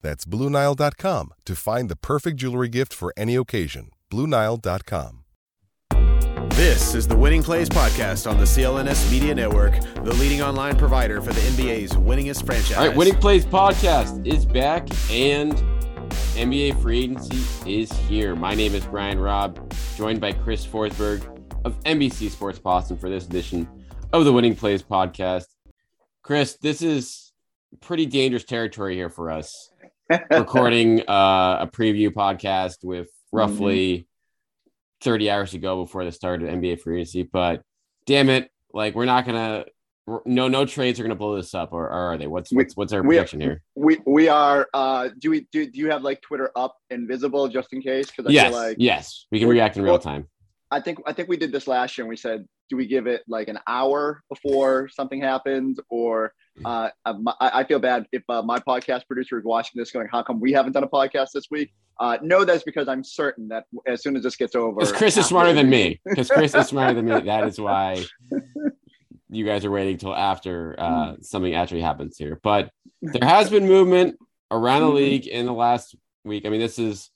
That's BlueNile.com to find the perfect jewelry gift for any occasion. BlueNile.com. This is the Winning Plays Podcast on the CLNS Media Network, the leading online provider for the NBA's winningest franchise. All right, Winning Plays Podcast is back and NBA free agency is here. My name is Brian Robb, joined by Chris Forsberg of NBC Sports Boston for this edition of the Winning Plays Podcast. Chris, this is pretty dangerous territory here for us. Recording uh, a preview podcast with roughly mm-hmm. 30 hours to go before the start of NBA free agency, but damn it, like we're not gonna no no trades are going to blow this up or, or, are they? What's what's what's our prediction here? we we are uh do we do, do you have like twitter up and visible just in case? Because yes like yes. We can react in real time. I think I think we did this last year and we said, do we give it like an hour before something happens, or uh, I, I feel bad if uh, my podcast producer is watching this, going, "How come we haven't done a podcast this week?" Uh, no, that's because I'm certain that as soon as this gets over, because Chris is smarter than me. Because Chris is smarter than me. That is why you guys are waiting till after uh, hmm. something actually happens here. But there has been movement around the mm-hmm. league in the last week. I mean, this is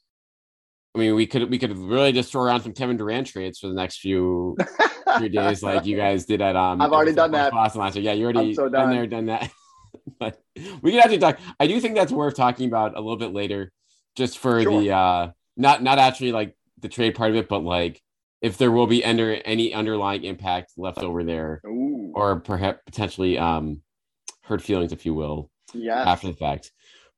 I mean, we could we could really just throw around some Kevin Durant trades for the next few days, like you guys did at um. I've already done that. Last year. Yeah, you already so done. there, done that. but we can actually talk. I do think that's worth talking about a little bit later, just for sure. the uh, not not actually like the trade part of it, but like if there will be under any underlying impact left over there, Ooh. or perhaps potentially um hurt feelings, if you will, yeah, after the fact.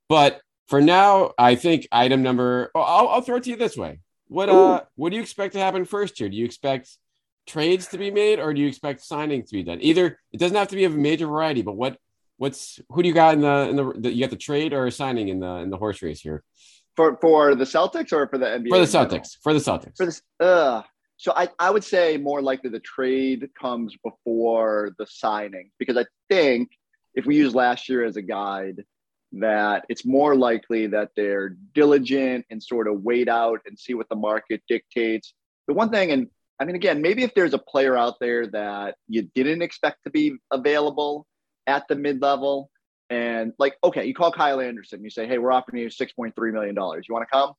But for now, I think item number. Well, I'll, I'll throw it to you this way. What Ooh. uh, what do you expect to happen first here? Do you expect trades to be made, or do you expect signing to be done? Either it doesn't have to be of a major variety, but what what's who do you got in the in the, the you got the trade or signing in the in the horse race here? For for the Celtics or for the NBA? For the Celtics. For the Celtics. For this, uh, so I, I would say more likely the trade comes before the signing because I think if we use last year as a guide, that it's more likely that they're diligent and sort of wait out and see what the market dictates. The one thing, and I mean, again, maybe if there's a player out there that you didn't expect to be available at the mid level, and like, okay, you call Kyle Anderson, and you say, hey, we're offering you $6.3 million. You want to come?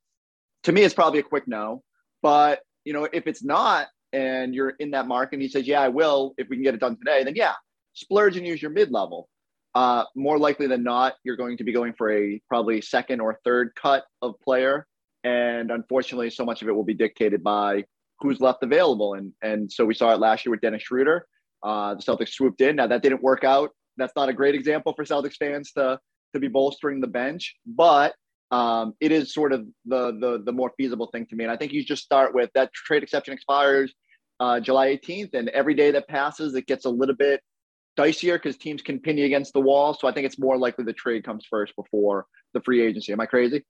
To me, it's probably a quick no. But, you know, if it's not, and you're in that market and he says, yeah, I will if we can get it done today, then yeah, splurge and use your mid level uh, more likely than not, you're going to be going for a probably second or third cut of player. And unfortunately, so much of it will be dictated by who's left available. And, and so we saw it last year with Dennis Schroeder. Uh, the Celtics swooped in. Now, that didn't work out. That's not a great example for Celtics fans to, to be bolstering the bench, but um, it is sort of the, the, the more feasible thing to me. And I think you just start with that trade exception expires uh, July 18th, and every day that passes, it gets a little bit dicier because teams can pin you against the wall. So I think it's more likely the trade comes first before the free agency. Am I crazy?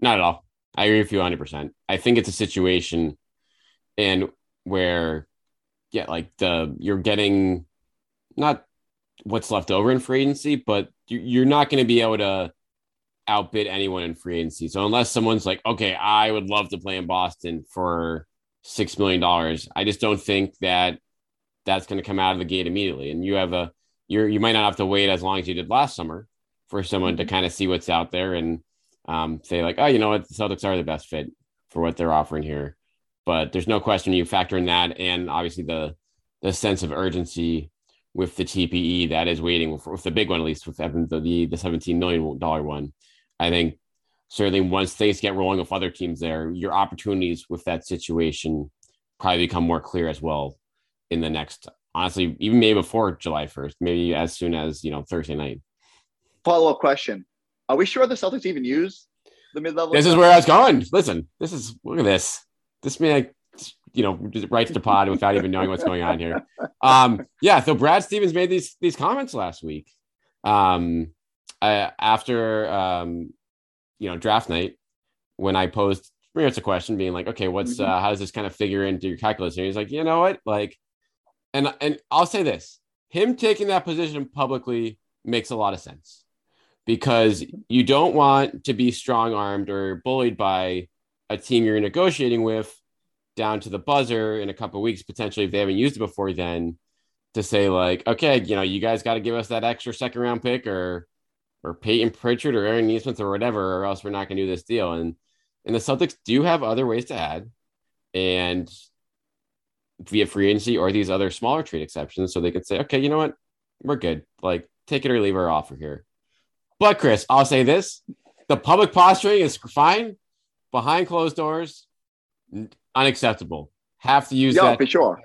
Not at all. I agree with you 100%. I think it's a situation and where, yeah, like the you're getting not what's left over in free agency, but you're not going to be able to outbid anyone in free agency. So unless someone's like, okay, I would love to play in Boston for six million dollars, I just don't think that that's going to come out of the gate immediately. And you have a you're you might not have to wait as long as you did last summer for someone to mm-hmm. kind of see what's out there and um, say like, oh, you know what, the Celtics are the best fit for what they're offering here. But there's no question you factor in that, and obviously the the sense of urgency with the TPE that is waiting with, with the big one, at least with the the, the 17 million dollar one. I think certainly once things get rolling with other teams there, your opportunities with that situation probably become more clear as well in the next, honestly, even maybe before July 1st, maybe as soon as, you know, Thursday night. Follow up question. Are we sure the Celtics even use the mid level? This is where I was going. Listen, this is, look at this. This man, you know, just writes the pod without even knowing what's going on here. Um, yeah. So Brad Stevens made these, these comments last week. Um, I, after, um, you know, draft night, when I posed it's a question being like, okay, what's mm-hmm. uh, how does this kind of figure into your calculus? And he's like, you know what, like, and and I'll say this: him taking that position publicly makes a lot of sense because you don't want to be strong armed or bullied by a team you're negotiating with down to the buzzer in a couple weeks, potentially if they haven't used it before then, to say like, okay, you know, you guys got to give us that extra second round pick or or Payton Pritchard or Aaron Nesmith or whatever, or else we're not going to do this deal. And and the Celtics do have other ways to add, and via free agency or these other smaller trade exceptions, so they could say, okay, you know what, we're good. Like take it or leave our offer here. But Chris, I'll say this: the public posturing is fine. Behind closed doors, unacceptable. Have to use yeah, that for sure.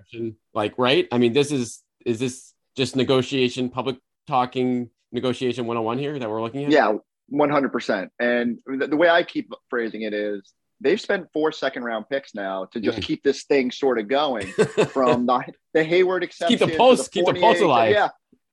Like, right? I mean, this is is this just negotiation, public talking, negotiation 101 here that we're looking at? Yeah, 100%. And the, the way I keep phrasing it is they've spent four second round picks now to just mm. keep this thing sort of going from the, the Hayward exception. Keep the pulse, the keep the pulse alive. Yeah.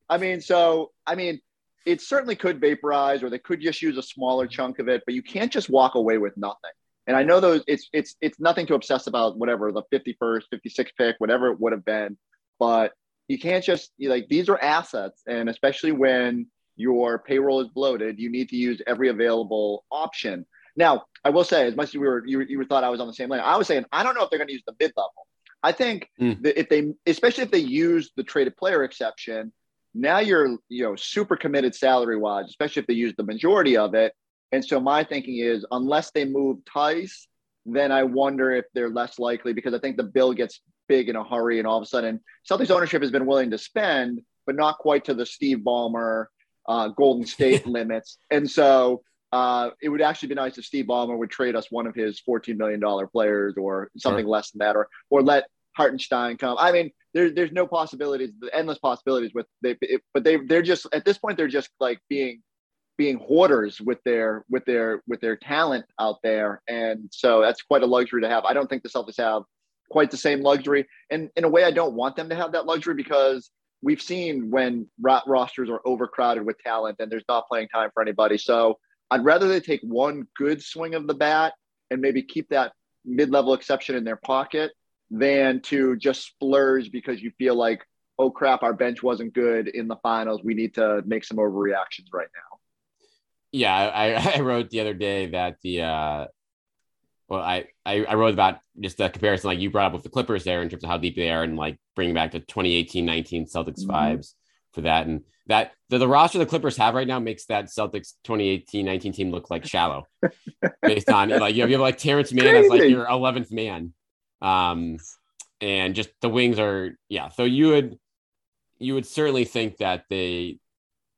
I mean, so, I mean, it certainly could vaporize or they could just use a smaller chunk of it, but you can't just walk away with nothing. And I know those it's it's it's nothing to obsess about whatever the 51st, 56th pick, whatever it would have been, but you can't just like these are assets and especially when your payroll is bloated, you need to use every available option. Now, I will say, as much as we were, you, you thought I was on the same lane, I was saying, I don't know if they're going to use the mid level. I think mm. that if they, especially if they use the traded player exception, now you're, you know, super committed salary wise, especially if they use the majority of it. And so my thinking is, unless they move Theis, then I wonder if they're less likely because I think the bill gets big in a hurry, and all of a sudden, Celtics ownership has been willing to spend, but not quite to the Steve Ballmer uh, Golden State limits. And so uh, it would actually be nice if Steve Ballmer would trade us one of his $14 million players or something sure. less than that, or, or let Hartenstein come. I mean, there's there's no possibilities, endless possibilities with they, it, but they they're just at this point they're just like being being hoarders with their with their with their talent out there, and so that's quite a luxury to have. I don't think the Celtics have quite the same luxury, and in a way, I don't want them to have that luxury because we've seen when rosters are overcrowded with talent and there's not playing time for anybody. So I'd rather they take one good swing of the bat and maybe keep that mid-level exception in their pocket than to just splurge because you feel like, oh crap, our bench wasn't good in the finals. We need to make some overreactions right now. Yeah, I, I wrote the other day that the uh, well, I, I, I wrote about just the comparison, like you brought up with the Clippers there in terms of how deep they are and like bringing back the 2018 19 Celtics mm-hmm. vibes for that. And that the, the roster the Clippers have right now makes that Celtics 2018 19 team look like shallow based on like you have, you have like Terance Mann as like your 11th man. Um, and just the wings are, yeah. So you would, you would certainly think that they,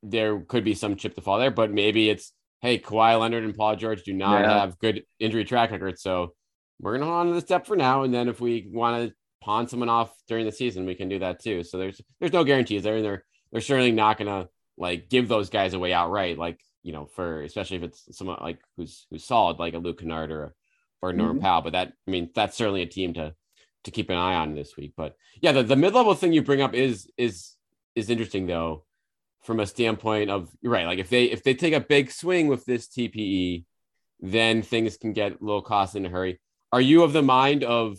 there could be some chip to fall there, but maybe it's hey, Kawhi Leonard and Paul George do not yeah. have good injury track records. So we're going to hold on to the step for now. And then if we want to pawn someone off during the season, we can do that too. So there's there's no guarantees there. And they're, they're certainly not going to like give those guys away outright. Like, you know, for especially if it's someone like who's who's solid, like a Luke Kennard or or Norm mm-hmm. Powell. But that I mean, that's certainly a team to to keep an eye on this week. But yeah, the, the mid level thing you bring up is is is interesting though from a standpoint of you're right. Like if they if they take a big swing with this TPE, then things can get little costly in a hurry. Are you of the mind of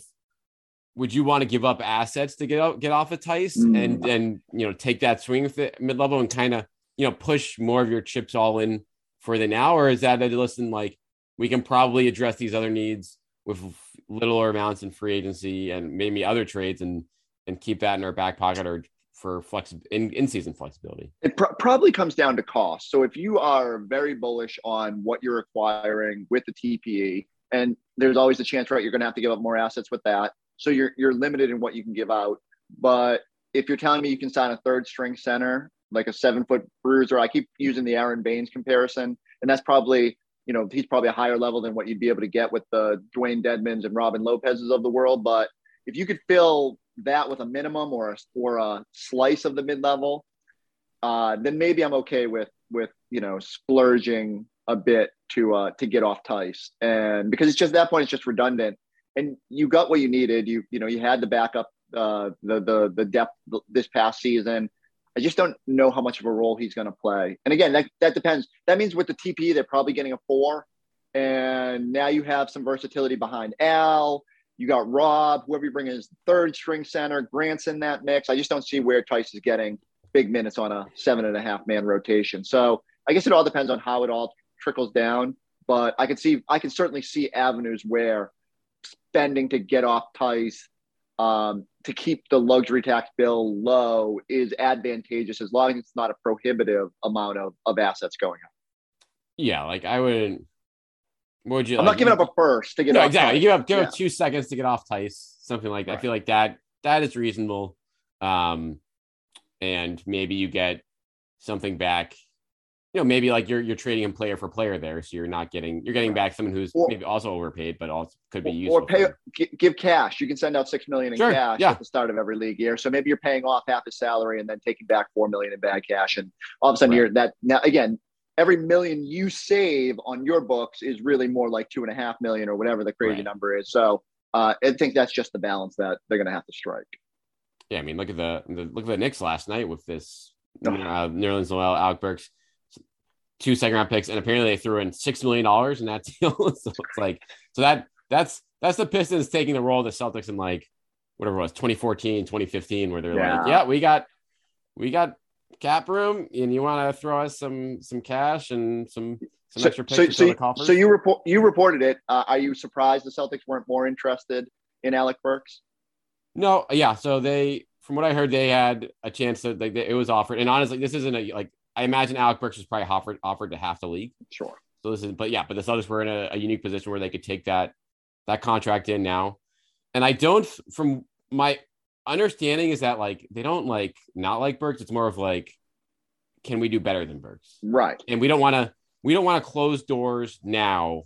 would you want to give up assets to get out get off of Theis mm. and and you know take that swing with the mid level and kind of you know push more of your chips all in for the now, or is that a listen like we can probably address these other needs with littler amounts in free agency and maybe other trades and and keep that in our back pocket or for flex in, in season flexibility? It pr- probably comes down to cost. So if you are very bullish on what you're acquiring with the TPE, and there's always a chance, right, you're going to have to give up more assets with that. So you're you're limited in what you can give out. But if you're telling me you can sign a third string center, like a seven foot bruiser, I keep using the Aron Baynes comparison, and that's probably you know he's probably a higher level than what you'd be able to get with the Dewayne Dedmons and Robin Lopez's of the world. But if you could fill that with a minimum or a, or a slice of the mid level, uh, then maybe I'm okay with with you know splurging a bit to uh, to get off Theis, and because it's just that point, it's just redundant, and you got what you needed. You you know you had the backup, uh, the the the depth this past season. I just don't know how much of a role he's going to play. And again, that that depends. That means with the TP, they're probably getting a four, and now you have some versatility behind Al. You got Rob, whoever you bring in as third string center. Grant's in that mix. I just don't see where Theis is getting big minutes on a seven and a half man rotation. So I guess it all depends on how it all trickles down. But I can see, I can certainly see avenues where spending to get off Theis um, to keep the luxury tax bill low is advantageous as long as it's not a prohibitive amount of, of assets going up. Yeah, like I would. Would you? I'm like, not giving up a first to get no, off exactly. Theis. You give up give Yeah. up two seconds to get off Theis, something like that. I feel like that that is reasonable. Um, and maybe you get something back. You know, maybe like you're you're trading him player for player there, so you're not getting you're getting back someone who's Or- maybe also overpaid, but also could be used or pay give cash. You can send out six million in Sure, cash yeah. at the start of every league year. So maybe you're paying off half his salary and then taking back four million in bad cash, and all of a sudden Right. you're that now again. Every million you save on your books is really more like two and a half million or whatever the crazy Right. number is. So uh, I think that's just the balance that they're going to have to strike. Yeah, I mean, look at the, the look at the Knicks last night with this uh, Ugh. Nerlens Noel, Alec Burks, two second round picks, and apparently they threw in six million dollars in that deal. so it's like, so that that's that's the Pistons taking the role of the Celtics in like whatever it was 2014, 2015, where they're Yeah. like, yeah, we got we got cap room, and you want to throw us some some cash and some some So, extra picks so, so, you- the coffers. so you report you reported it. Uh, are you surprised the Celtics weren't more interested in Alec Burks? No, yeah. So they, from what I heard, they had a chance that like, it was offered. And honestly, this isn't a like. I imagine Alec Burks was probably offered offered to half the league. Sure. So this is, but yeah, but the Celtics were in a, a unique position where they could take that that contract in now. And I don't, from my understanding, is that like they don't like not like Burks. It's more of like, can we do better than Burks? Right. And we don't want to. We don't want to close doors now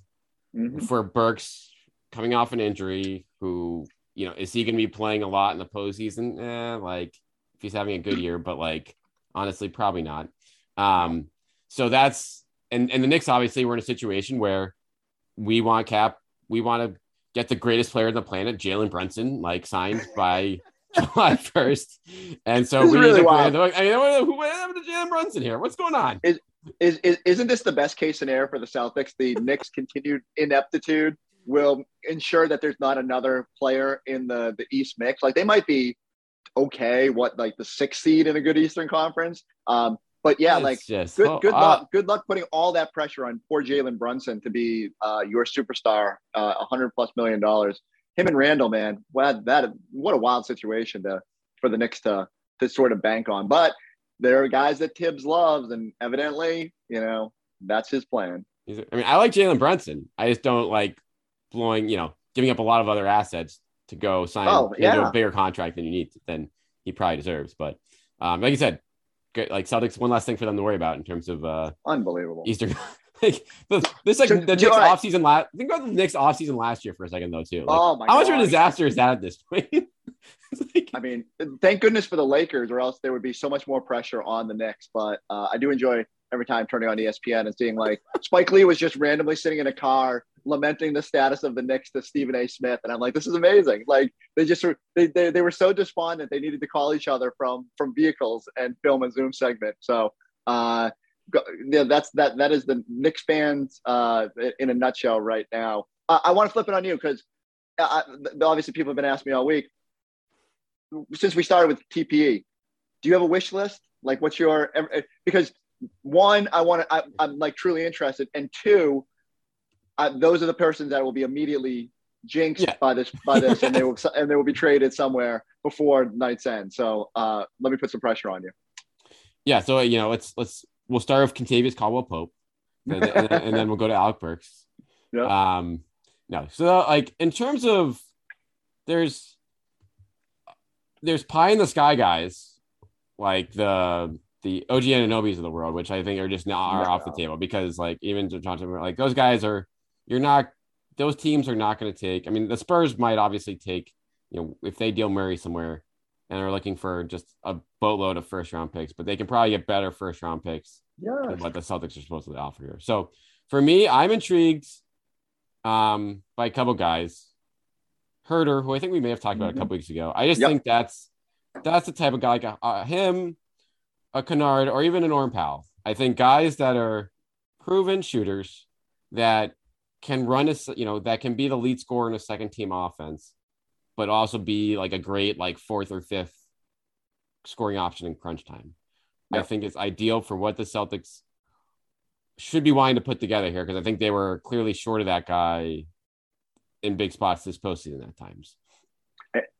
Mhm. for Burks coming off an injury, who, you know, is he going to be playing a lot in the postseason? Eh, like if he's having a good year, but like honestly, probably not. Um, so that's and and the Knicks obviously we're in a situation where we want Cap, we want to get the greatest player on the planet, Jalen Brunson, like signed by July first, and so is we really need to. I mean, what happened to Jalen Brunson here? What's going on? Is, is isn't this the best case scenario for the Celtics? The Knicks' continued ineptitude will ensure that there's not another player in the the East mix. Like they might be okay, what like the sixth seed in a good Eastern Conference. Um, but yeah, It's like just good oh, good uh, luck good luck putting all that pressure on poor Jalen Brunson to be uh, your superstar, uh, a hundred plus million dollars. Him and Randle, man, wow, that what a wild situation to for the Knicks to to sort of bank on. But there are guys that Thibs loves, and evidently, you know, that's his plan. I mean, I like Jalen Brunson. I just don't like blowing, you know, giving up a lot of other assets to go sign Oh, into a bigger contract than you need than he probably deserves. But um, like you said, good, like Celtics, one last thing for them to worry about in terms of uh, Unbelievable. Eastern. like the, this like So, the Knicks I- offseason last. Think about the Knicks offseason last year for a second though too. Like, oh my how much of a disaster is that at this point? Like- I mean, thank goodness for the Lakers, or else there would be so much more pressure on the Knicks. But uh, I do enjoy every time turning on ESPN and seeing like Spike Lee was just randomly sitting in a car lamenting the status of the Knicks to Stephen A. Smith, and I'm like, this is amazing. Like they just were, they, they they were so despondent they needed to call each other from from vehicles and film a Zoom segment. So. Uh, yeah, that's that. That is the Knicks fans uh, in a nutshell right now. Uh, I want to flip it on you because uh, obviously people have been asking me all week since we started with TPE, do you have a wish list? Like, what's your because one, I want to, I'm like truly interested, and two, I, those are the persons that will be immediately jinxed Yeah. by this, by this, and they will, and they will be traded somewhere before night's end. So, uh, let me put some pressure on you. yeah, so you know, let's let's we'll start with Kentavious Caldwell Pope, and, and, then- and then we'll go to Alec Burks. Yep. Um, no, so like in terms of there's there's pie in the sky guys like the the OG Anunobys of the world, which I think are just now are No. off the table because like even John like those guys are you're not those teams are not going to take. I mean, the Spurs might obviously take you know, if they deal Murray somewhere and are looking for just a boatload of first round picks, but they can probably get better first round picks Yeah. than what the Celtics are supposed to offer here. So for me, I'm intrigued um, by a couple guys. Huerter, who I think we may have talked about a Mhm. couple weeks ago. I just Yep. think that's that's the type of guy like uh, him, a Kennard, or even an Norm Powell. I think guys that are proven shooters that can run a you know that can be the lead scorer in a second team offense, but also be like a great like fourth or fifth scoring option in crunch time. I think it's ideal for what the Celtics should be wanting to put together here because I think they were clearly short of that guy in big spots this postseason at times.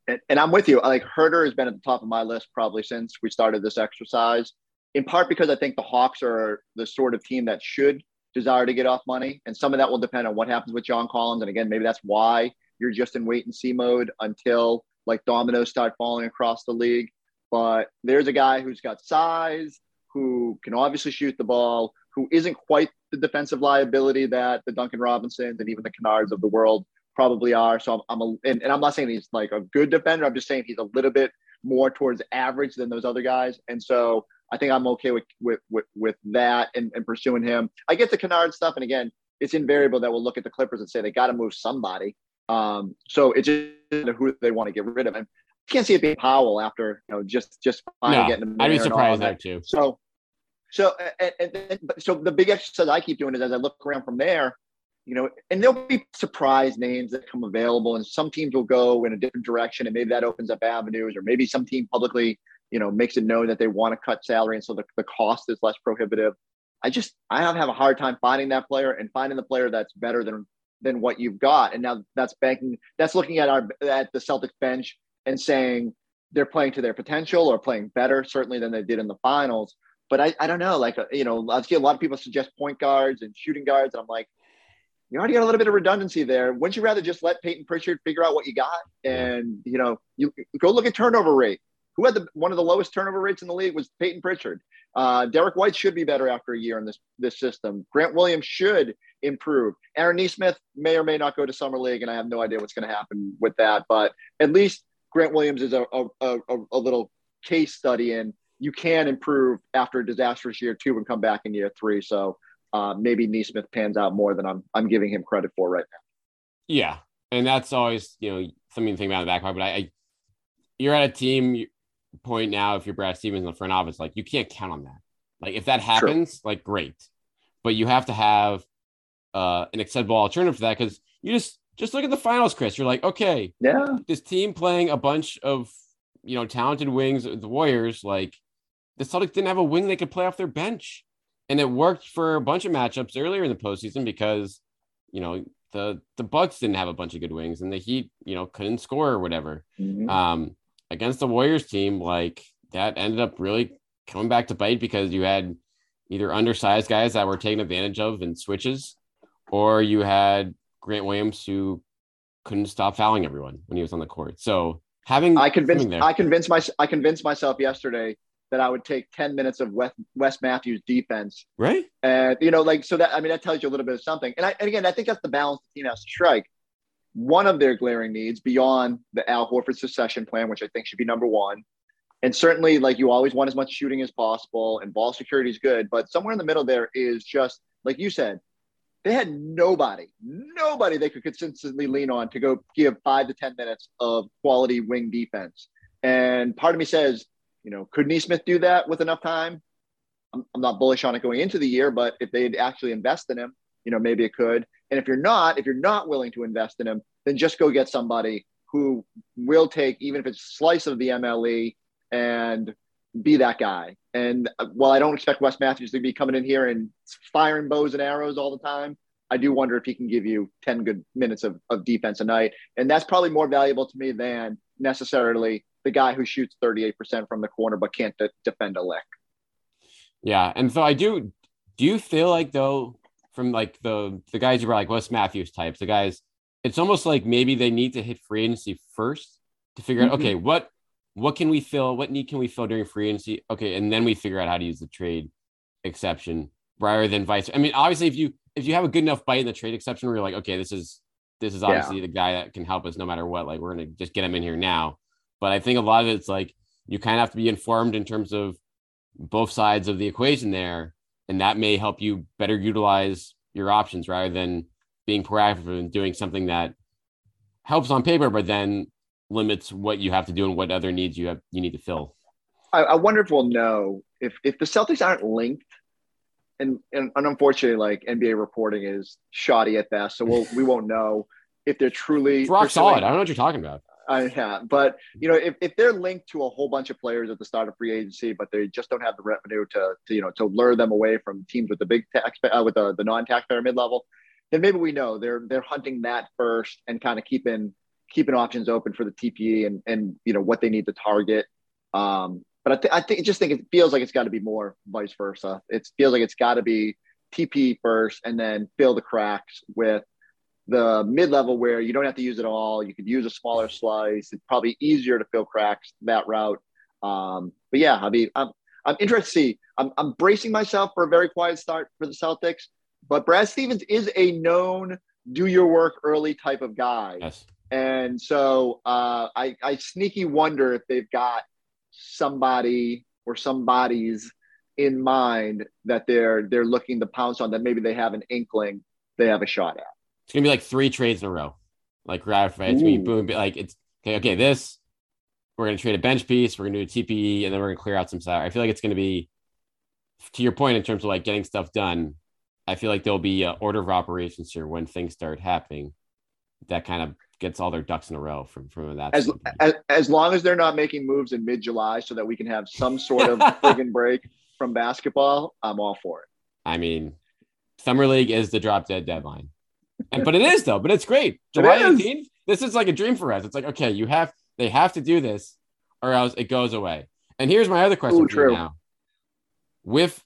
and, and I'm with you. Like Huerter has been at the top of my list probably since we started this exercise. In part because I think the Hawks are the sort of team that should desire to get off money, and some of that will depend on what happens with John Collins. And again, maybe that's why you're just in wait and see mode until like dominoes start falling across the league. But there's a guy who's got size, who can obviously shoot the ball, who isn't quite the defensive liability that the Duncan Robinsons and even the Kennards of the world probably are. So I'm, I'm a, and, and I'm not saying he's like a good defender. I'm just saying he's a little bit more towards average than those other guys. And so I think I'm okay with with with, with that and, and pursuing him. I get the Kennard stuff, and again, it's invariable that we'll look at the Clippers and say they got to move somebody. Um, so it's just who they want to get rid of. And I can't see it being Powell after you know just just finally No, getting. I'd be there and all surprised there too. So, so and, and, and but- so the big exercise I keep doing is as I look around from there, you know, and there'll be surprise names that come available, and some teams will go in a different direction, and maybe that opens up avenues, or maybe some team publicly, you know, makes it known that they want to cut salary, and so the, the cost is less prohibitive. I just I have have a hard time finding that player and finding the player that's better than than what you've got, and now that's banking that's looking at our at the Celtics bench and saying they're playing to their potential or playing better certainly than they did in the finals. But I, I don't know, like uh, you know, I see a lot of people suggest point guards and shooting guards, and I'm like, you already got a little bit of redundancy there. Wouldn't you rather just let Payton Pritchard figure out what you got? And you know, you go look at turnover rate. Who had the one of the lowest turnover rates in the league was Payton Pritchard. Uh, Derrick White should be better after a year in this this system. Grant Williams should improve. Aaron Nesmith may or may not go to summer league, and I have no idea what's going to happen with that. But at least Grant Williams is a a, a, a little case study in you can improve after a disastrous year two and come back in year three. So uh, maybe Nesmith pans out more than I'm I'm giving him credit for right now. Yeah, and that's always you know something to think about in the back part. But I, I you're at a team point now. If you're Brad Stevens in the front office, like you can't count on that. Like if that happens, like great, but you have to have uh, an acceptable alternative for that because you just just look at the finals, Chris. You're like, okay, Yeah, this team playing a bunch of you know talented wings, the Warriors, like the Celtics didn't have a wing they could play off their bench, and it worked for a bunch of matchups earlier in the postseason because you know the the Bucks didn't have a bunch of good wings, and the Heat you know couldn't score or whatever. Mhm. Um, against the Warriors team, like that ended up really coming back to bite because you had either undersized guys that were taken advantage of in switches, or you had Grant Williams who couldn't stop fouling everyone when he was on the court. So having I convinced there- I convinced my I convinced myself yesterday that I would take 10 minutes of Wes, Wes Matthews defense. right? And you know, like so that I mean that tells you a little bit of something. And I and again I think that's the balance the team has to strike. One of their glaring needs beyond the Al Horford succession plan, which I think should be number one. And certainly, like you always want as much shooting as possible, and ball security is good. But somewhere in the middle there is just like you said, they had nobody, nobody they could consistently lean on to go give five to 10 minutes of quality wing defense. And part of me says, you know, could Nesmith do that with enough time? I'm, I'm not bullish on it going into the year, but if they'd actually invest in him, you know, maybe it could. And if you're not, if you're not willing to invest in him, then just go get somebody who will take, even if it's a slice of the MLE and be that guy. And uh, while I don't expect Wes Matthews to be coming in here and firing bows and arrows all the time, I do wonder if he can give you 10 good minutes of, of defense a night. And that's probably more valuable to me than necessarily the guy who shoots 38% from the corner but can't de- defend a lick. Yeah, and so I do. Do you feel like though, from like the the guys you were like Wes Matthews types, the guys, it's almost like maybe they need to hit free agency first to figure out Mhm. okay what what can we fill, what need can we fill during free agency, okay, and then we figure out how to use the trade exception rather than vice. I mean, obviously, if you if you have a good enough bite in the trade exception where you're like, okay, this is this is obviously yeah. the guy that can help us no matter what. Like we're gonna just get him in here now. But I think a lot of it's like you kind of have to be informed in terms of both sides of the equation there, and that may help you better utilize your options rather than being proactive and doing something that helps on paper, but then limits what you have to do and what other needs you have you need to fill. I, I wonder if we'll know if if the Celtics aren't linked, and, and unfortunately, like NBA reporting is shoddy at best, so we'll we won't know if they're truly it's rock solid. I don't know what you're talking about. I have, but you know, if, if they're linked to a whole bunch of players at the start of free agency, but they just don't have the revenue to, to you know to lure them away from teams with the big tax uh, with the, the non-taxpayer mid level, then maybe we know they're they're hunting that first and kind of keeping keeping options open for the TPE and and you know what they need to target. Um, but I, th- I think just think it feels like it's got to be more vice versa. It feels like it's got to be TP first and then fill the cracks with the mid level where you don't have to use it all. You could use a smaller slice. It's probably easier to fill cracks that route. Um, but yeah, I mean, I'm I'm interested to see. I'm I'm bracing myself for a very quiet start for the Celtics. But Brad Stevens is a known do your work early type of guy. Yes. And so uh, I, I sneaky wonder if they've got somebody or somebody's in mind that they're they're looking to pounce on that maybe they have an inkling they have a shot at. It's gonna be like three trades in a row. Like right it's gonna be boom, like it's okay, okay, this we're gonna trade a bench piece, we're gonna do a TPE, and then we're gonna clear out some salary. I feel like it's gonna be to your point in terms of like getting stuff done. I feel like there'll be an order of operations here when things start happening. That kind of gets all their ducks in a row from from that. As as, as long as they're not making moves in mid July, so that we can have some sort of friggin' break from basketball, I'm all for it. I mean, summer league is the drop dead deadline, and but it is though. But it's great. July 18th. This is like a dream for us. It's like okay, you have they have to do this, or else it goes away. And here's my other question Ooh, for you now. With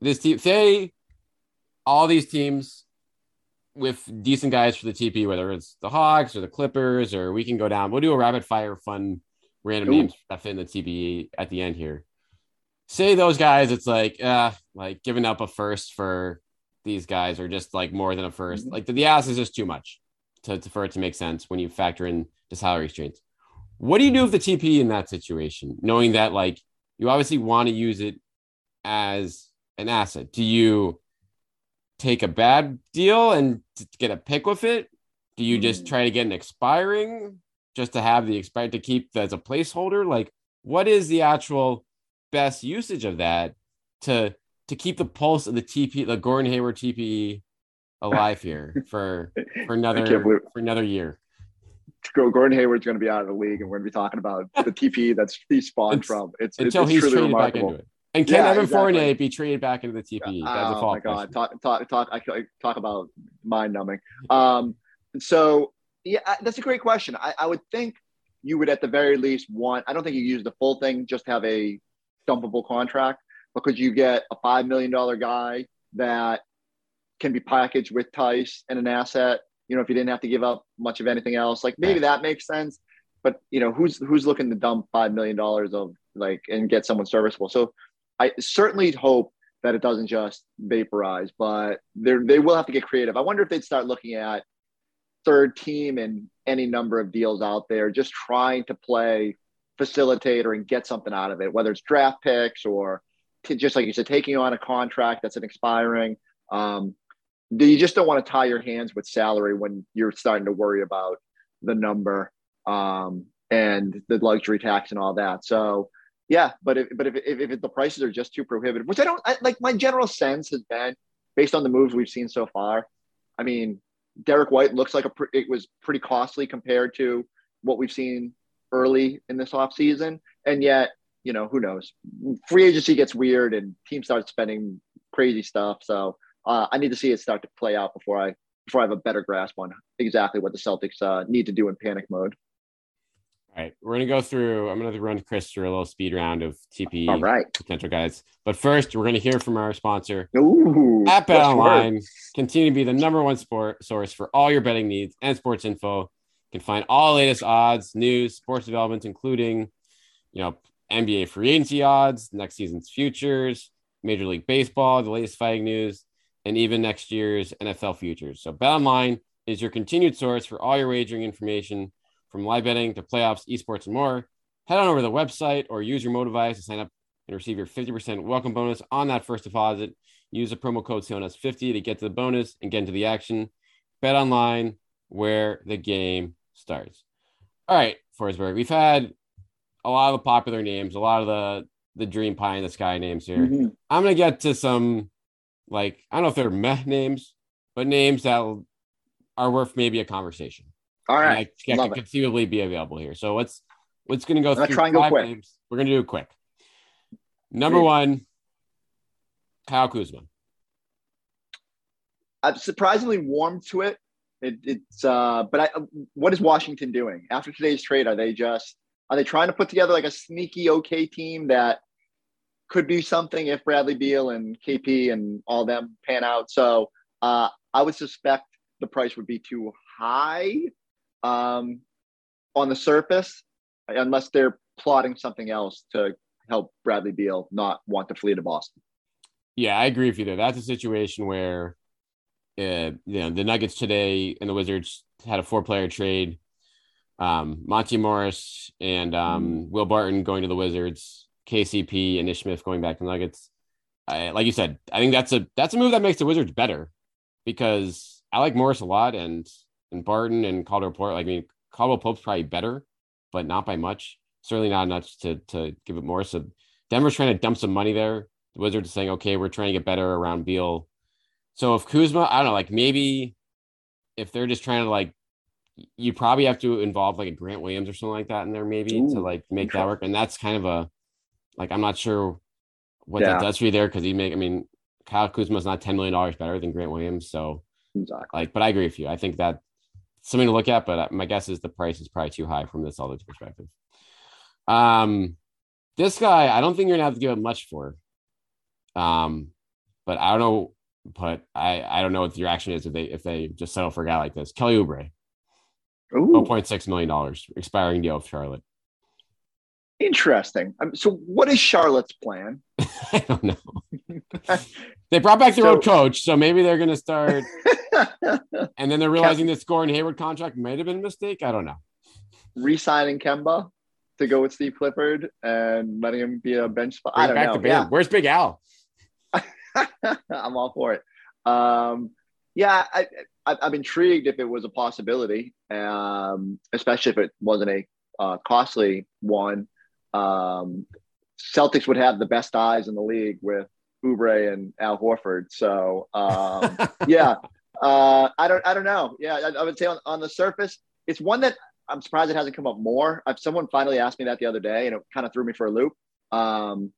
this team, say all these teams with decent guys for the TP, whether it's the Hawks or the Clippers, or we can go down. We'll do a rapid fire, fun, random Ooh. names that fit in the TP at the end here. Say those guys, it's like, uh, like giving up a first for these guys, or just like more than a 1st mm-hmm. Like the, the ass is just too much to, to, for it to make sense when you factor in the salary exchange. What do you do with the TP in that situation, knowing that like you obviously want to use it as an asset? Do you take a bad deal and get a pick with it? Do you just hmm. try to get an expiring just to have the expired to keep as a placeholder? Like, what is the actual best usage of that to to keep the pulse of the TP, the Gordon Hayward TPE alive here for for another for another year? Gordon Hayward's going to be out of the league, and we're going to be talking about the TPE that's he spawned it's, from. It's until it's, he's traded remarkable. back into it. And can yeah, Evan exactly. Fournier be traded back into the TPE? That's oh my god! Talk, talk, talk. I talk about mind numbing. Um, so yeah, that's a great question. I, I would think you would at the very least want. I don't think you use the full thing. Just have a dumpable contract because you get a five million dollar guy that can be packaged with Theis and an asset. You know, if you didn't have to give up much of anything else, like maybe that makes sense. But you know, who's who's looking to dump five million dollars of like and get someone serviceable? So I certainly hope that it doesn't just vaporize, but they will have to get creative. I wonder if they'd start looking at third team and any number of deals out there, just trying to play facilitator and get something out of it, whether it's draft picks or just like you said, taking on a contract that's an expiring. Um, you just don't want to tie your hands with salary when you're starting to worry about the number um, and the luxury tax and all that. So yeah, but if but if if, if the prices are just too prohibitive, which I don't I, like, my general sense has been based on the moves we've seen so far. I mean, Derrick White looks like a it was pretty costly compared to what we've seen early in this offseason. and yet you know who knows free agency gets weird and teams start spending crazy stuff so uh, i need to see it start to play out before i before i have a better grasp on exactly what the celtics uh, need to do in panic mode all right, we're gonna go through. I'm gonna run Chris through a little speed round of TP All right. potential guys. But first, we're gonna hear from our sponsor, Ooh, at Bet Online. Continue to be the number one sport source for all your betting needs and sports info. You can find all latest odds, news, sports developments, including, you know, NBA free agency odds, next season's futures, Major League Baseball, the latest fighting news, and even next year's NFL futures. So Bet Online is your continued source for all your wagering information from live betting to playoffs, esports, and more. Head on over to the website or use your mobile device to sign up and receive your 50% welcome bonus on that first deposit. Use the promo code CLNS50 to get to the bonus and get into the action. Bet online where the game starts. All right, Forsberg, we've had a lot of the popular names, a lot of the the dream pie in the sky names here. Mm-hmm. I'm gonna get to some like I don't know if they're meh names, but names that are worth maybe a conversation. All And. I, I Love could it. conceivably be available here. So let's let's gonna go gonna through try and go five quick. names. We're gonna do it quick. Number one, Kyle Kuzma. I'm surprisingly warm to it. it it's uh, but I, what is Washington doing after today's trade? Are they just are they trying to put together like a sneaky okay team that could be something if Bradley Beal and KP and all them pan out? So uh, I would suspect the price would be too high um, on the surface, unless they're plotting something else to help Bradley Beal not want to flee to Boston. Yeah, I agree with you there. That's a situation where, uh, you know, the Nuggets today and the Wizards had a four-player trade. Um, Monte Morris and um, Will Barton going to the Wizards, KCP and Ish Smith going back to the Nuggets. I, like you said, I think that's a that's a move that makes the Wizards better because I like Morris a lot and and Barton and Caldwell Pope. Like, I mean, Caldwell Pope's probably better, but not by much. Certainly not enough to to give it more. So Denver's trying to dump some money there. The Wizards are saying, okay, we're trying to get better around Beal. So if Kuzma, I don't know, like maybe if they're just trying to like, you probably have to involve like a Grant Williams or something like that in there, maybe to like make that work. And that's kind of a like I'm not sure what Yeah. that does for you there because he make. I mean, Kyle Kuzma is not ten million dollars better than Grant Williams, so Exactly. like, but I agree with you. I think that something to look at, but uh, my guess is the price is probably too high from this Celtics perspective. Um, this guy, I don't think you're gonna have to give it much for. Um, but I don't know, but I I don't know what the reaction is if they if they just settle for a guy like this. Kelly Oubre, Ooh. 0.6 million dollars, expiring deal of Charlotte. Interesting. Um, so, what is Charlotte's plan? I don't know. They brought back their own So- coach, so maybe they're gonna start, and then they're realizing this Gordon Hayward contract might have been a mistake. I don't know. Re-signing Kemba to go with Steve Clifford and letting him be a bench spot. I don't back know. the band. Where's Big Al? I'm all for it. Um, yeah, I, I, I'm intrigued if it was a possibility, um, especially if it wasn't a uh, costly one. Um, Celtics would have the best eyes in the league with Oubre and Al Horford. So um, yeah, uh, I don't, I don't know. Yeah, I, I would say on, on the surface, it's one that I'm surprised it hasn't come up more. I've, someone finally asked me that the other day, and it kind of threw me for a loop. Um,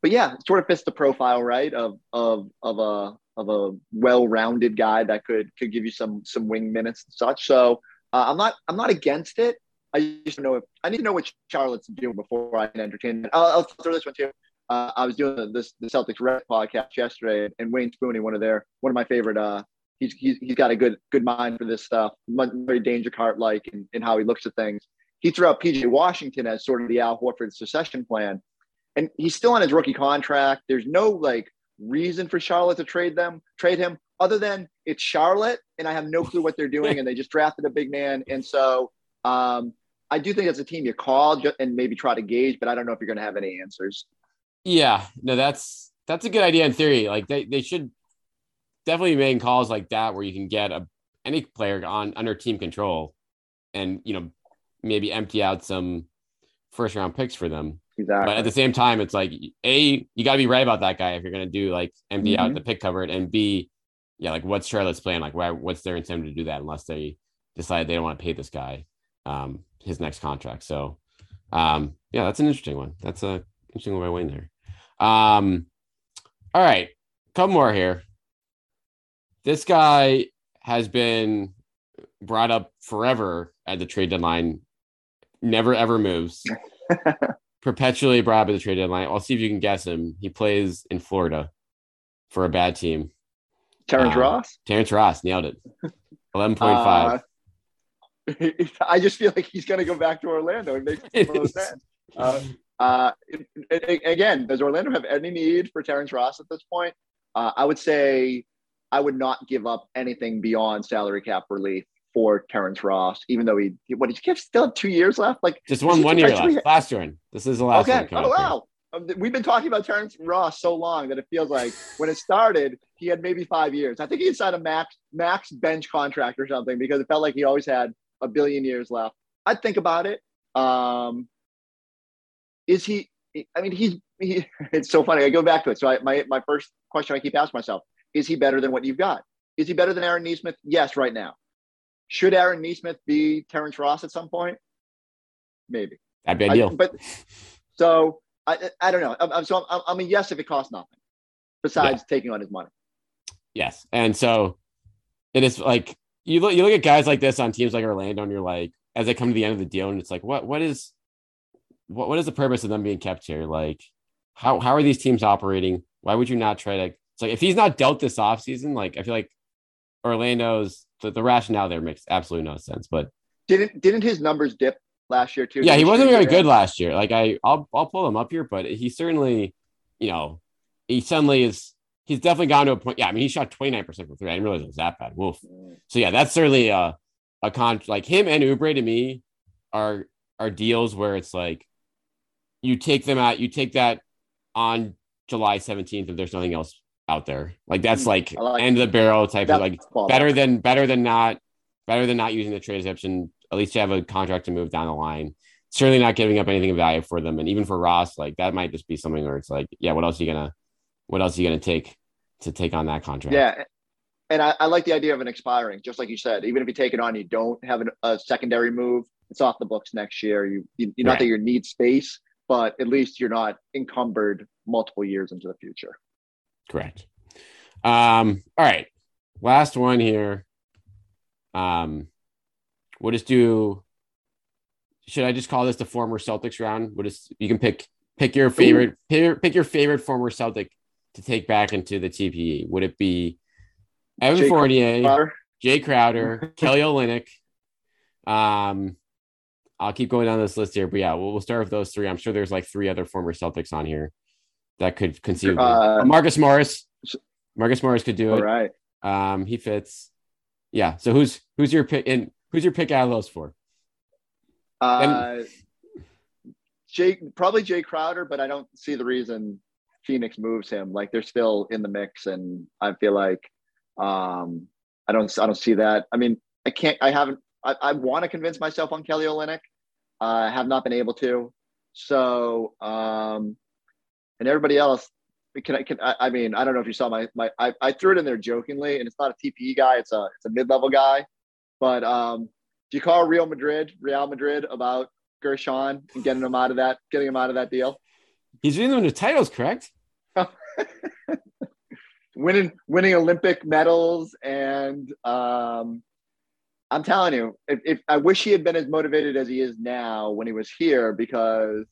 but yeah, it sort of fits the profile, right? Of of of a of a well-rounded guy that could could give you some some wing minutes and such. So uh, I'm not I'm not against it. I just know if I need to know what Charlotte's doing before I can entertain. I'll, I'll throw this one too. Uh, I was doing this the Celtics Red podcast yesterday, and Wayne Spooney, one of their one of my favorite. Uh, he's he's got a good good mind for this stuff. Very danger cart like in, in how he looks at things. He threw out PJ Washington as sort of the Al Horford secession plan, and he's still on his rookie contract. There's no like reason for Charlotte to trade them, trade him, other than it's Charlotte, and I have no clue what they're doing, and they just drafted a big man, and so um, I do think it's a team you call and maybe try to gauge, but I don't know if you're going to have any answers. Yeah, no, that's that's a good idea in theory. Like they, they should definitely making calls like that where you can get a any player on under team control and you know maybe empty out some first round picks for them. Exactly. But at the same time, it's like A, you gotta be right about that guy if you're gonna do like empty out Mhm. the pick cupboard and B, yeah, like what's Charlotte's plan? Like why what's their incentive to do that unless they decide they don't want to pay this guy um his next contract. So um yeah, that's an interesting one. That's a interesting one by Wayne there. Um all right, couple more here. This guy has been brought up forever at the trade deadline, never ever moves. Perpetually brought up at the trade deadline. I'll see if you can guess him. He plays in Florida for a bad team. Terrence uh, Ross. Terrence Ross nailed it. Eleven point five. Uh, I just feel like he's going to go back to Orlando. It total is. Uh, uh, again, does Orlando have any need for Terrence Ross at this point? Uh, I would say I would not give up anything beyond salary cap relief for Terrence Ross, even though he what he still have two years left. Like just one one year left. Last year, this is the last okay. one. Oh wow. Um, we've been talking about Terrence Ross so long that it feels like when it started, he had maybe five years. I think he signed a max max bench contract or something because it felt like he always had a billion years left. I'd think about it. Um, is he? I mean, he's. He, it's so funny. I go back to it. So I, my my first question I keep asking myself: Is he better than what you've got? Is he better than Aaron Nesmith? Yes, right now. Should Aaron Nesmith be Terrence Ross at some point? Maybe. That'd be ideal. I, but so I, I don't know. I'm, so I'm, I'm a yes if it costs nothing, besides yeah. taking on his money. Yes, and so it is like you look you look at guys like this on teams like Orlando, and you're like, as they come to the end of the deal, and it's like, what what is what what is the purpose of them being kept here? Like, how how are these teams operating? Why would you not try to? Like if he's not dealt this offseason, like I feel like Orlando's the, the rationale there makes absolutely no sense. But didn't didn't his numbers dip last year too? Yeah, he wasn't very good last year. Like I I'll I'll pull him up here, but he certainly, you know, he suddenly is he's definitely gone to a point. Yeah, I mean he shot 29% from three. I didn't realize it was that bad. Wolf. Mm. So yeah, that's certainly a a con like him and Oubre to me are are deals where it's like you take them out, you take that on July 17th if there's nothing else out there. Like that's mm, like, like end of the barrel type of like better than better than not better than not using the trade exception. At least you have a contract to move down the line. Certainly not giving up anything of value for them. And even for Ross, like that might just be something where it's like, yeah, what else are you gonna what else are you gonna take to take on that contract? Yeah. And I, I like the idea of an expiring, just like you said. Even if you take it on, you don't have an, a secondary move. It's off the books next year. You, you, you not right. that you need space, but at least you're not encumbered multiple years into the future. Correct. Um, all right. Last one here. Um, we'll just do. Should I just call this the former Celtics round? What is you can pick pick your favorite pick, pick your favorite former Celtic to take back into the TPE. Would it be Evan Jay Fournier, Crowder. Jae Crowder, Kelly Olynyk? Um, I'll keep going down this list here, but yeah, we'll, we'll start with those three. I'm sure there's like three other former Celtics on here that could conceivably. Uh, Marcus Morris. Marcus Morris could do it. Right. Um, he fits. Yeah. So who's who's your pick and who's your pick out of those four? Uh, Jake probably Jae Crowder, but I don't see the reason Phoenix moves him. Like they're still in the mix, and I feel like um, I don't I don't see that. I mean, I can't. I haven't. I, I want to convince myself on Kelly Olynyk. I have not been able to. So, um, and everybody else, can I, can I, I mean, I don't know if you saw my, my, I, I threw it in there jokingly and it's not a TPE guy. It's a, it's a mid-level guy, but, um, do you call Real Madrid, Real Madrid about Guerschon and getting him out of that, getting him out of that deal? He's winning the titles, correct? winning, winning Olympic medals. And, um, I'm telling you, if, if I wish he had been as motivated as he is now when he was here, because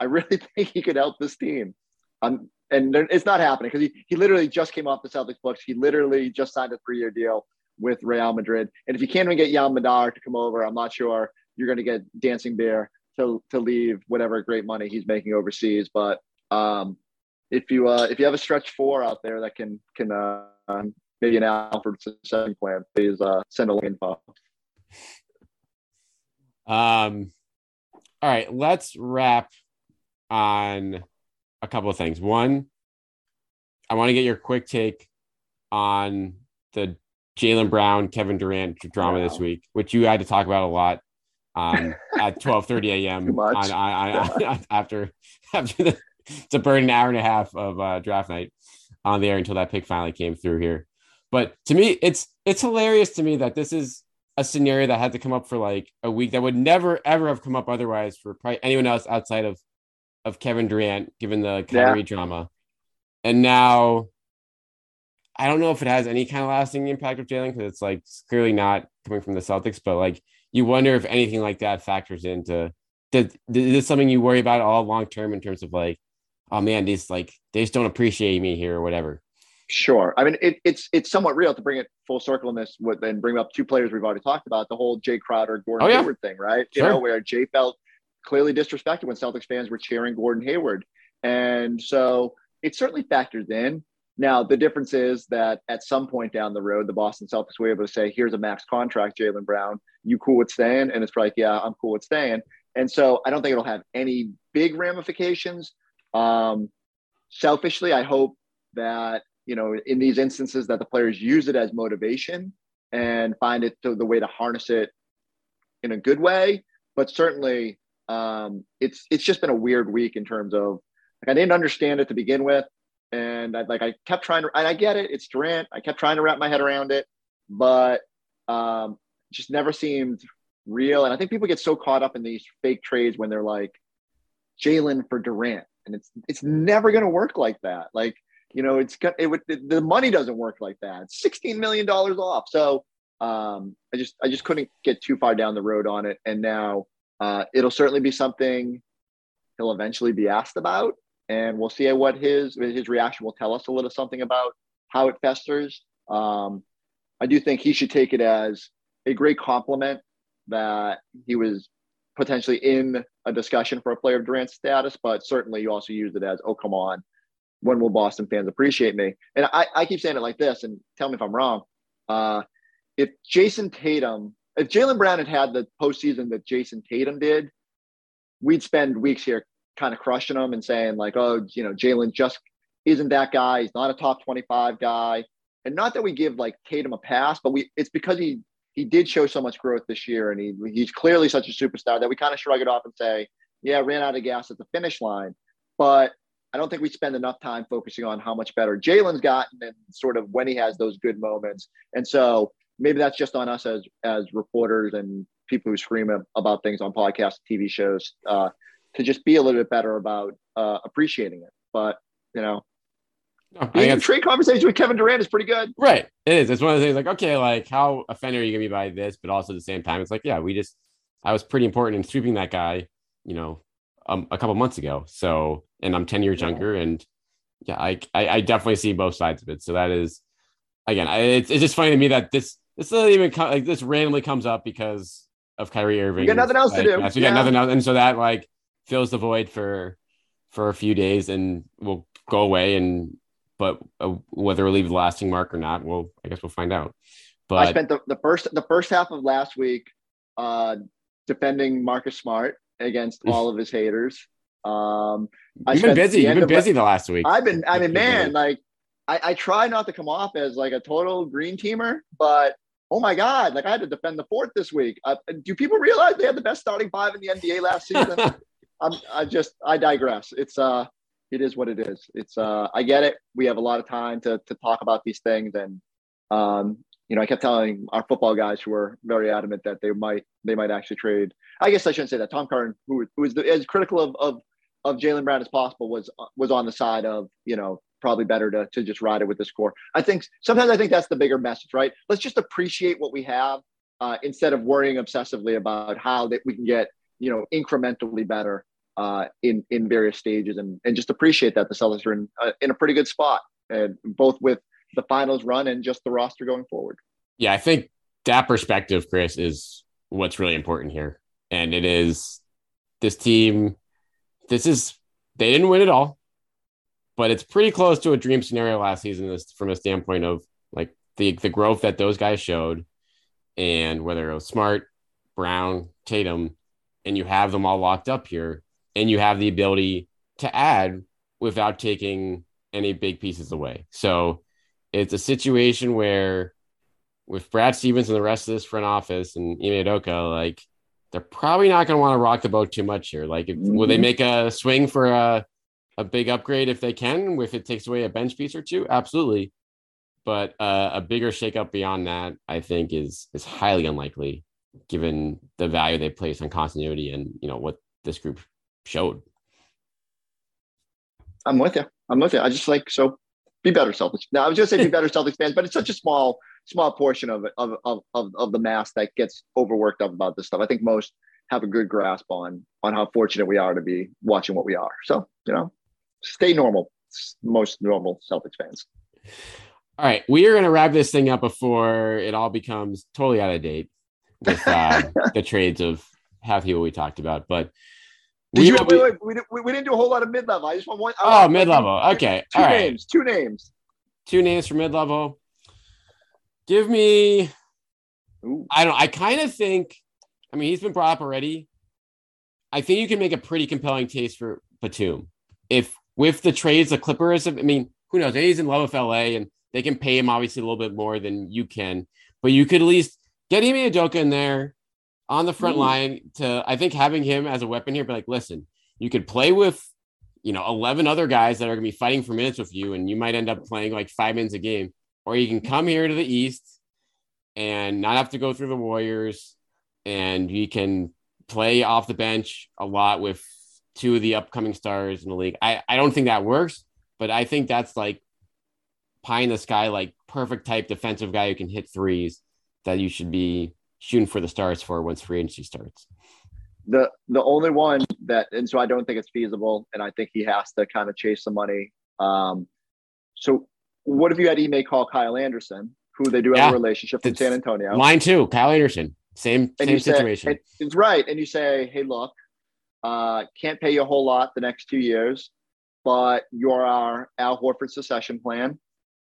I really think he could help this team. Um, and it's not happening because he, he literally just came off the Celtics books. He literally just signed a three year deal with Real Madrid. And if you can't even get Yam Madar to come over, I'm not sure you're going to get Dancing Bear to, to leave whatever great money he's making overseas. But um, if you uh, if you have a stretch four out there that can can uh, maybe an Al Horford second plan, please uh, send a link info. Um, all right, let's wrap on a couple of things. One, I want to get your quick take on the Jaylen Brown, Kevin Durant drama wow. this week, which you had to talk about a lot um, at 12:30 a.m. on, on, on, after after the, it's a burn an hour and a half of uh, draft night on the air until that pick finally came through here. But to me, it's it's hilarious to me that this is a scenario that had to come up for like a week that would never ever have come up otherwise for probably anyone else outside of of Kevin Durant, given the Kyrie yeah. drama. And now I don't know if it has any kind of lasting impact of Jaylen because it's like it's clearly not coming from the Celtics, but like you wonder if anything like that factors into did, is this something you worry about all long term in terms of like, oh man, these like they just don't appreciate me here or whatever. Sure. I mean, it, it's it's somewhat real to bring it full circle in this with and bring up two players we've already talked about the whole Jae Crowder Gordon oh, yeah. Hayward thing, right? Sure. You know, where Jae felt clearly disrespected when Celtics fans were cheering Gordon Hayward. And so it certainly factors in. Now, the difference is that at some point down the road, the Boston Celtics were able to say, here's a max contract, Jaylen Brown. You cool with staying? And it's like, yeah, I'm cool with staying. And so I don't think it'll have any big ramifications. Um, selfishly, I hope that, you know, in these instances that the players use it as motivation and find it to the way to harness it in a good way. But certainly, um, it's it's just been a weird week in terms of like I didn't understand it to begin with and I, like I kept trying to, and I get it, it's Durant. I kept trying to wrap my head around it, but um, just never seemed real. And I think people get so caught up in these fake trades when they're like Jaylen for Durant, and it's it's never going to work like that. Like you know, it's it would the money doesn't work like that. It's sixteen million dollars off. So um, I just I just couldn't get too far down the road on it, and now uh, it'll certainly be something he'll eventually be asked about and we'll see what his his reaction will tell us a little something about how it festers. Um, I do think he should take it as a great compliment that he was potentially in a discussion for a player of Durant's status, but certainly you also used it as, oh, come on, when will Boston fans appreciate me? And I, I keep saying it like this, and tell me if I'm wrong. Uh, if Jayson Tatum, if Jaylen Brown had had the postseason that Jayson Tatum did, we'd spend weeks here kind of crushing him and saying like, oh, you know, Jaylen just isn't that guy. He's not a top 25 guy. And not that we give like Tatum a pass, but we it's because he he did show so much growth this year and he he's clearly such a superstar that we kind of shrug it off and say, yeah, ran out of gas at the finish line. But I don't think we spend enough time focusing on how much better Jaylen's gotten and sort of when he has those good moments. And so maybe that's just on us as as reporters and people who scream about things on podcasts, TV shows. Uh, to just be a little bit better about uh, appreciating it. But you know, no, being in trade conversation with Kevin Durant is pretty good. Right. It is. It's one of the things like, okay, like how offended are you gonna be by this? But also at the same time, it's like, yeah, we just I was pretty important in sweeping that guy, you know, um, a couple months ago. So and I'm 10 years yeah. younger and yeah, I, I, I definitely see both sides of it. So that is again, I, it's, it's just funny to me that this this doesn't even come like this randomly comes up because of Kyrie Irving. We got nothing else like, to do. Yeah, so we got nothing else, and so that like fills the void for for a few days and will go away and but uh, whether it'll leave a lasting mark or not well i guess we'll find out. But i spent the, the first the first half of last week uh defending marcus smart against all of his haters. Um you've been busy. you've been busy the last week. I've been i mean man like I, I try not to come off as like a total green teamer but oh my god like i had to defend the fourth this week uh, do people realize they had the best starting five in the nba last season I'm, I just, I digress. It's, uh, it is what it is. It's, uh, I get it. We have a lot of time to, to talk about these things. And, um, you know, I kept telling our football guys who were very adamant that they might, they might actually trade. I guess I shouldn't say that. Tom Curran, who, who is the, as critical of, of, of Jaylen Brown as possible was, was on the side of, you know, probably better to, to just ride it with this core. I think sometimes I think that's the bigger message, right? Let's just appreciate what we have uh, instead of worrying obsessively about how that we can get you know incrementally better uh, in in various stages, and and just appreciate that the Celtics are in uh, in a pretty good spot, and both with the finals run and just the roster going forward. Yeah, I think that perspective, Chris, is what's really important here, and it is this team. This is they didn't win it all, but it's pretty close to a dream scenario last season. From a standpoint of like the the growth that those guys showed, and whether it was Smart, Brown, Tatum, and you have them all locked up here, and you have the ability to add without taking any big pieces away. So it's a situation where with Brad Stevens and the rest of this front office and Ime like they're probably not going to want to rock the boat too much here. Like, if, will they mm-hmm. make a swing for a, a big upgrade if they can, if it takes away a bench piece or two? Absolutely. But uh, a bigger shakeup beyond that, I think, is is highly unlikely given the value they place on continuity and you know what this group showed. I'm with you. I'm with you. I just like so be better Celtics. Now I was just say be better Celtics fans, but it's such a small small portion of it of, of of of the mass that gets overworked up about this stuff. I think most have a good grasp on on how fortunate we are to be watching what we are. So you know, stay normal. Most normal Celtics fans. All right, we are going to wrap this thing up before it all becomes totally out of date with uh, the trades of half what we talked about. But did we, you, wait, wait, we, we, we, didn't do a whole lot of mid level. I just want one. oh, mid level. Okay. Two, two names. Two names. two names for mid level. Give me. Ooh. I don't. I kind of think. I mean, he's been brought up already. I think you can make a pretty compelling case for Batum if with the trades the Clippers. Have, I mean, who knows? He's in love with LA and they can pay him obviously a little bit more than you can, but you could at least get Ime Udoka in there on the front Ooh. line to. I think having him as a weapon here, but like, listen, you could play with you know 11 other guys that are going to be fighting for minutes with you, and you might end up playing like five minutes a game, or you can come here to the East and not have to go through the Warriors, and you can play off the bench a lot with two of the upcoming stars in the league. I, I don't think that works, but I think that's like pie in the sky, like perfect type defensive guy who can hit threes that you should be shooting for the stars for once free agency starts. The the only one that and so I don't think it's feasible, and I think he has to kind of chase some money. Um, so what if you had Ime call Kyle Anderson, who they do have Yeah. a relationship from San Antonio? Mine too, Kyle Anderson. Same and same say, situation. and it's right. And you say, hey, look, uh, can't pay you a whole lot the next two years, but you're our Al Horford secession plan.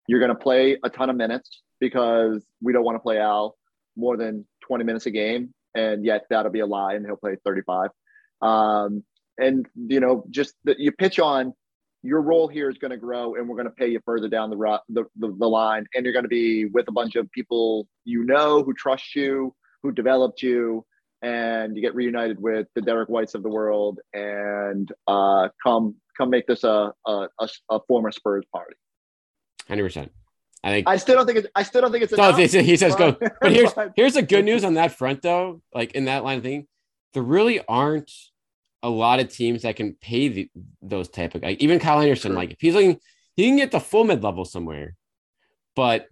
You're going to play a ton of minutes because we don't want to play Al more than 20 minutes a game. And yet that'll be a lie and he'll play 35. Um, and, you know, just that you pitch on your role here is going to grow and we're going to pay you further down the, ro- the, the, the line. And you're going to be with a bunch of people you know who trust you, who developed you, and you get reunited with the Derrick Whites of the world, and uh, come come make this a a, a, former Spurs party. Hundred percent. I think I still don't think it's I still don't think it's No, enough. he says- go. but- here's but- here's the good news on that front though. Like in that line of thing, there really aren't a lot of teams that can pay the, those type of guys. Even Kyle Anderson, True. like if he's looking, he can get the full mid level somewhere, but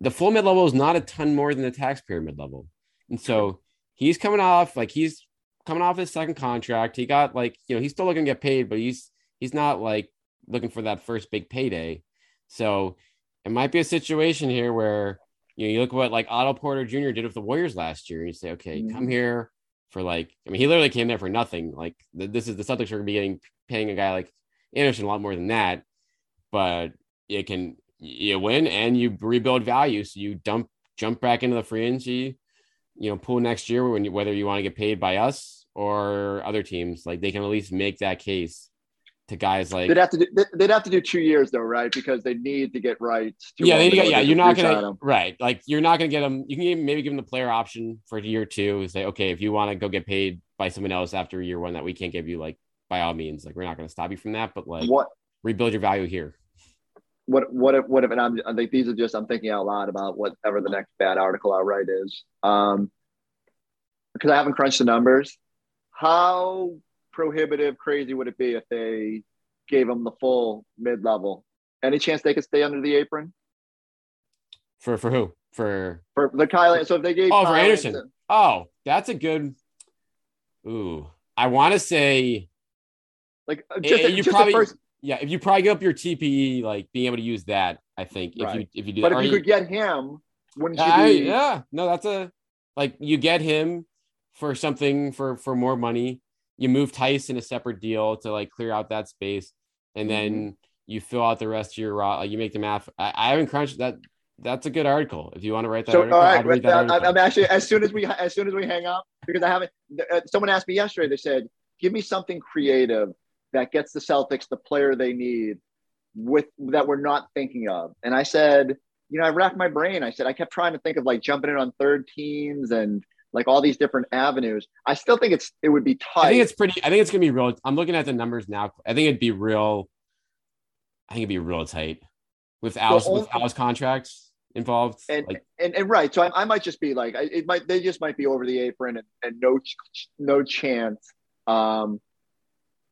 the full mid level is not a ton more than the taxpayer mid level. And so he's coming off like he's coming off his second contract. He got like you know he's still looking to get paid, but he's he's not like looking for that first big payday. So it might be a situation here where you know you look at what like Otto Porter Jr. did with the Warriors last year, and you say, okay, come Mhm. here for like I mean he literally came there for nothing. Like th- this is the Celtics are going to be getting paying a guy like Anderson a lot more than that, but it can you win and you rebuild value, so you dump jump back into the free agency, you know, pool next year when you, whether you want to get paid by us or other teams, like they can at least make that case to guys like They'd have to do, they- they'd have to do two years though, right? Because they need to get rights. To yeah, they, to yeah, go yeah. to You're not gonna them. right, like you're not gonna get them. You can even- maybe give them the player option for year two. Say, okay, if you want to go get paid by someone else after year one that we can't give you, like by all means, like we're not gonna stop you from that, but like What rebuild your value here. What what if what if and I'm I think these are just I'm thinking out loud about whatever the next bad article I'll write is. Um because I haven't crunched the numbers. How prohibitive crazy would it be if they gave them the full mid level? Any chance they could stay under the apron? For for who? For For the Kyle so if they gave Oh, for Kyle Anderson. oh, that's a good. Ooh, I want to say like Eh, just, a, you just probably first yeah. If you probably give up your TPE, like being able to use that, I think if you if you do but that, if you could get him, wouldn't you I- be yeah, no, that's a like you get him for something for for more money. You move Theis in a separate deal to like clear out that space, and then Mm-hmm. you fill out the rest of your raw. Like you make the math. I, I haven't crunched that. That's a good article. If you want to write that So, article, all right, that. I'm actually as soon as we as soon as we hang up because I haven't. Uh, someone asked me yesterday. They said, "Give me something creative that gets the Celtics the player they need with that we're not thinking of." And I said, "You know, I racked my brain. I said I kept trying to think of like jumping in on third teams and like all these different avenues. I still think it's it would be tight. I think it's pretty. I think it's gonna be real. I'm looking at the numbers now. I think it'd be real. I think it'd be real tight with Al's with only- Al's contracts involved. and, like and and right. So I, I might just be like, I, it might they just might be over the apron and, and no no chance. Um,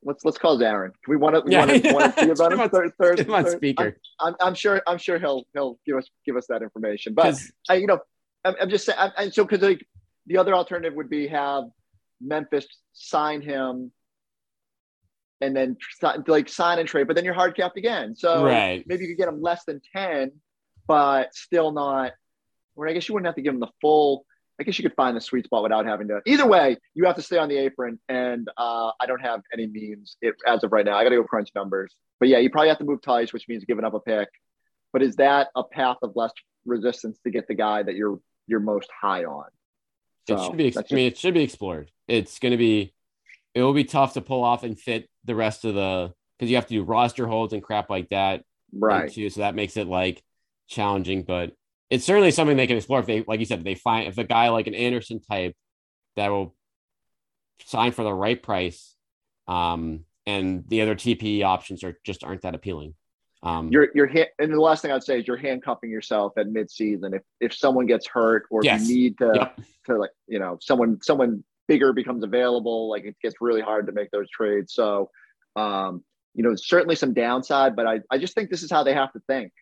let's let's call Darren. We want to Yeah, want to yeah. want to see about him him third third, on third- speaker I'm, I'm sure I'm sure he'll he'll give us give us that information. But I, you know, I'm, I'm just saying. And so because like the other alternative would be have Memphis sign him. And then like sign and trade, but then you're hard capped again. So Right. maybe you could get him less than 10, but still not. Or I guess you wouldn't have to give him the full. I guess you could find the sweet spot without having to. Either way, you have to stay on the apron, and uh, I don't have any means it, as of right now. I got to go crunch numbers, but yeah, you probably have to move Theis, which means giving up a pick. but is that a path of less resistance to get the guy that you're you're most high on? So it should be. I mean, it should be explored. It's going to be. It will be tough to pull off and fit the rest of the because you have to do roster holds and crap like that. Right. Too, so that makes it like challenging, but it's certainly something they can explore if they, like you said, they find if a guy like an Anderson type that will sign for the right price, um, and the other TPE options are just aren't that appealing. Um, you're you're and the last thing I'd say is you're handcuffing yourself at midseason. If if someone gets hurt or yes. you need to yep. to like you know someone someone bigger becomes available, like it gets really hard to make those trades. So, um, you know, certainly some downside, but I I just think this is how they have to think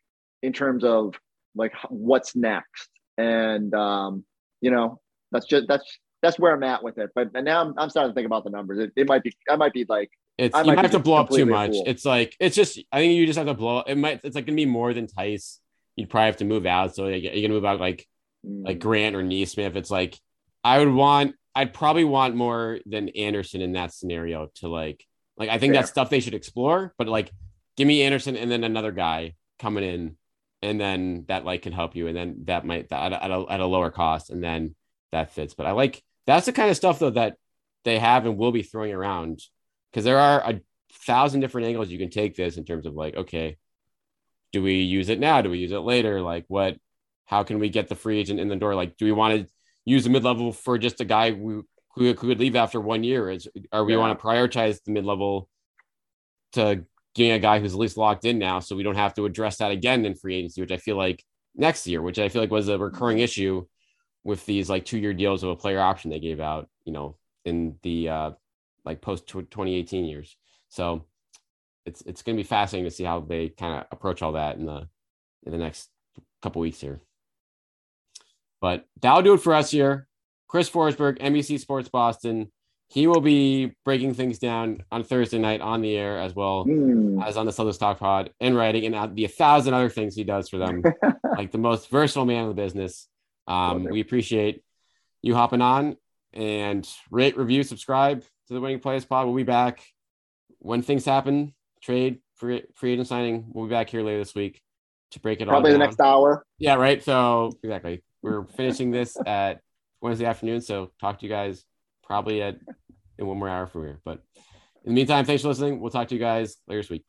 in terms of like what's next, and um, you know that's just that's that's where I'm at with it. But now I'm, I'm starting to think about the numbers. It, it might be I might be like it's you might have to blow up too much. It's like it's just I think you just have to blow. It might it's like gonna be more than Theis You'd probably have to move out. So you're gonna move out like mm. like Grant or Nesmith. It's like I would want. I'd probably want more than Anderson in that scenario to like like I think Fair. that's stuff they should explore. But like give me Anderson and then another guy coming in, and then that like can help you, and then that might at a, at a lower cost, and then that fits. But I like that's the kind of stuff though that they have and will be throwing around because there are a thousand different angles you can take this in terms of like, okay, do we use it now? Do we use it later? Like, what? How can we get the free agent in the door? Like, do we want to use the mid level for just a guy who, who could leave after one year? Is are we yeah. want to prioritize the mid level to getting a guy who's at least locked in now, so we don't have to address that again in free agency, which I feel like next year, which I feel like was a recurring issue with these like two year deals of a player option they gave out, you know, in the uh, like post 2018 years. So it's it's going to be fascinating to see how they kind of approach all that in the in the next couple weeks here. But that'll do it for us here. Chris Forsberg, NBC Sports Boston. He will be breaking things down on Thursday night on the air as well mm. as on the Celtics Talk Pod in writing and the a thousand other things he does for them. like the most versatile man in the business. Um, we appreciate you hopping on and rate, review, subscribe to the Winning Players Pod. We'll be back when things happen. Trade, free, free agent signing. We'll be back here later this week to break it all. Probably the next hour. Yeah, right. So exactly, we're finishing this at Wednesday afternoon. So talk to you guys probably at in one more hour from here. But in the meantime, thanks for listening. We'll talk to you guys later this week.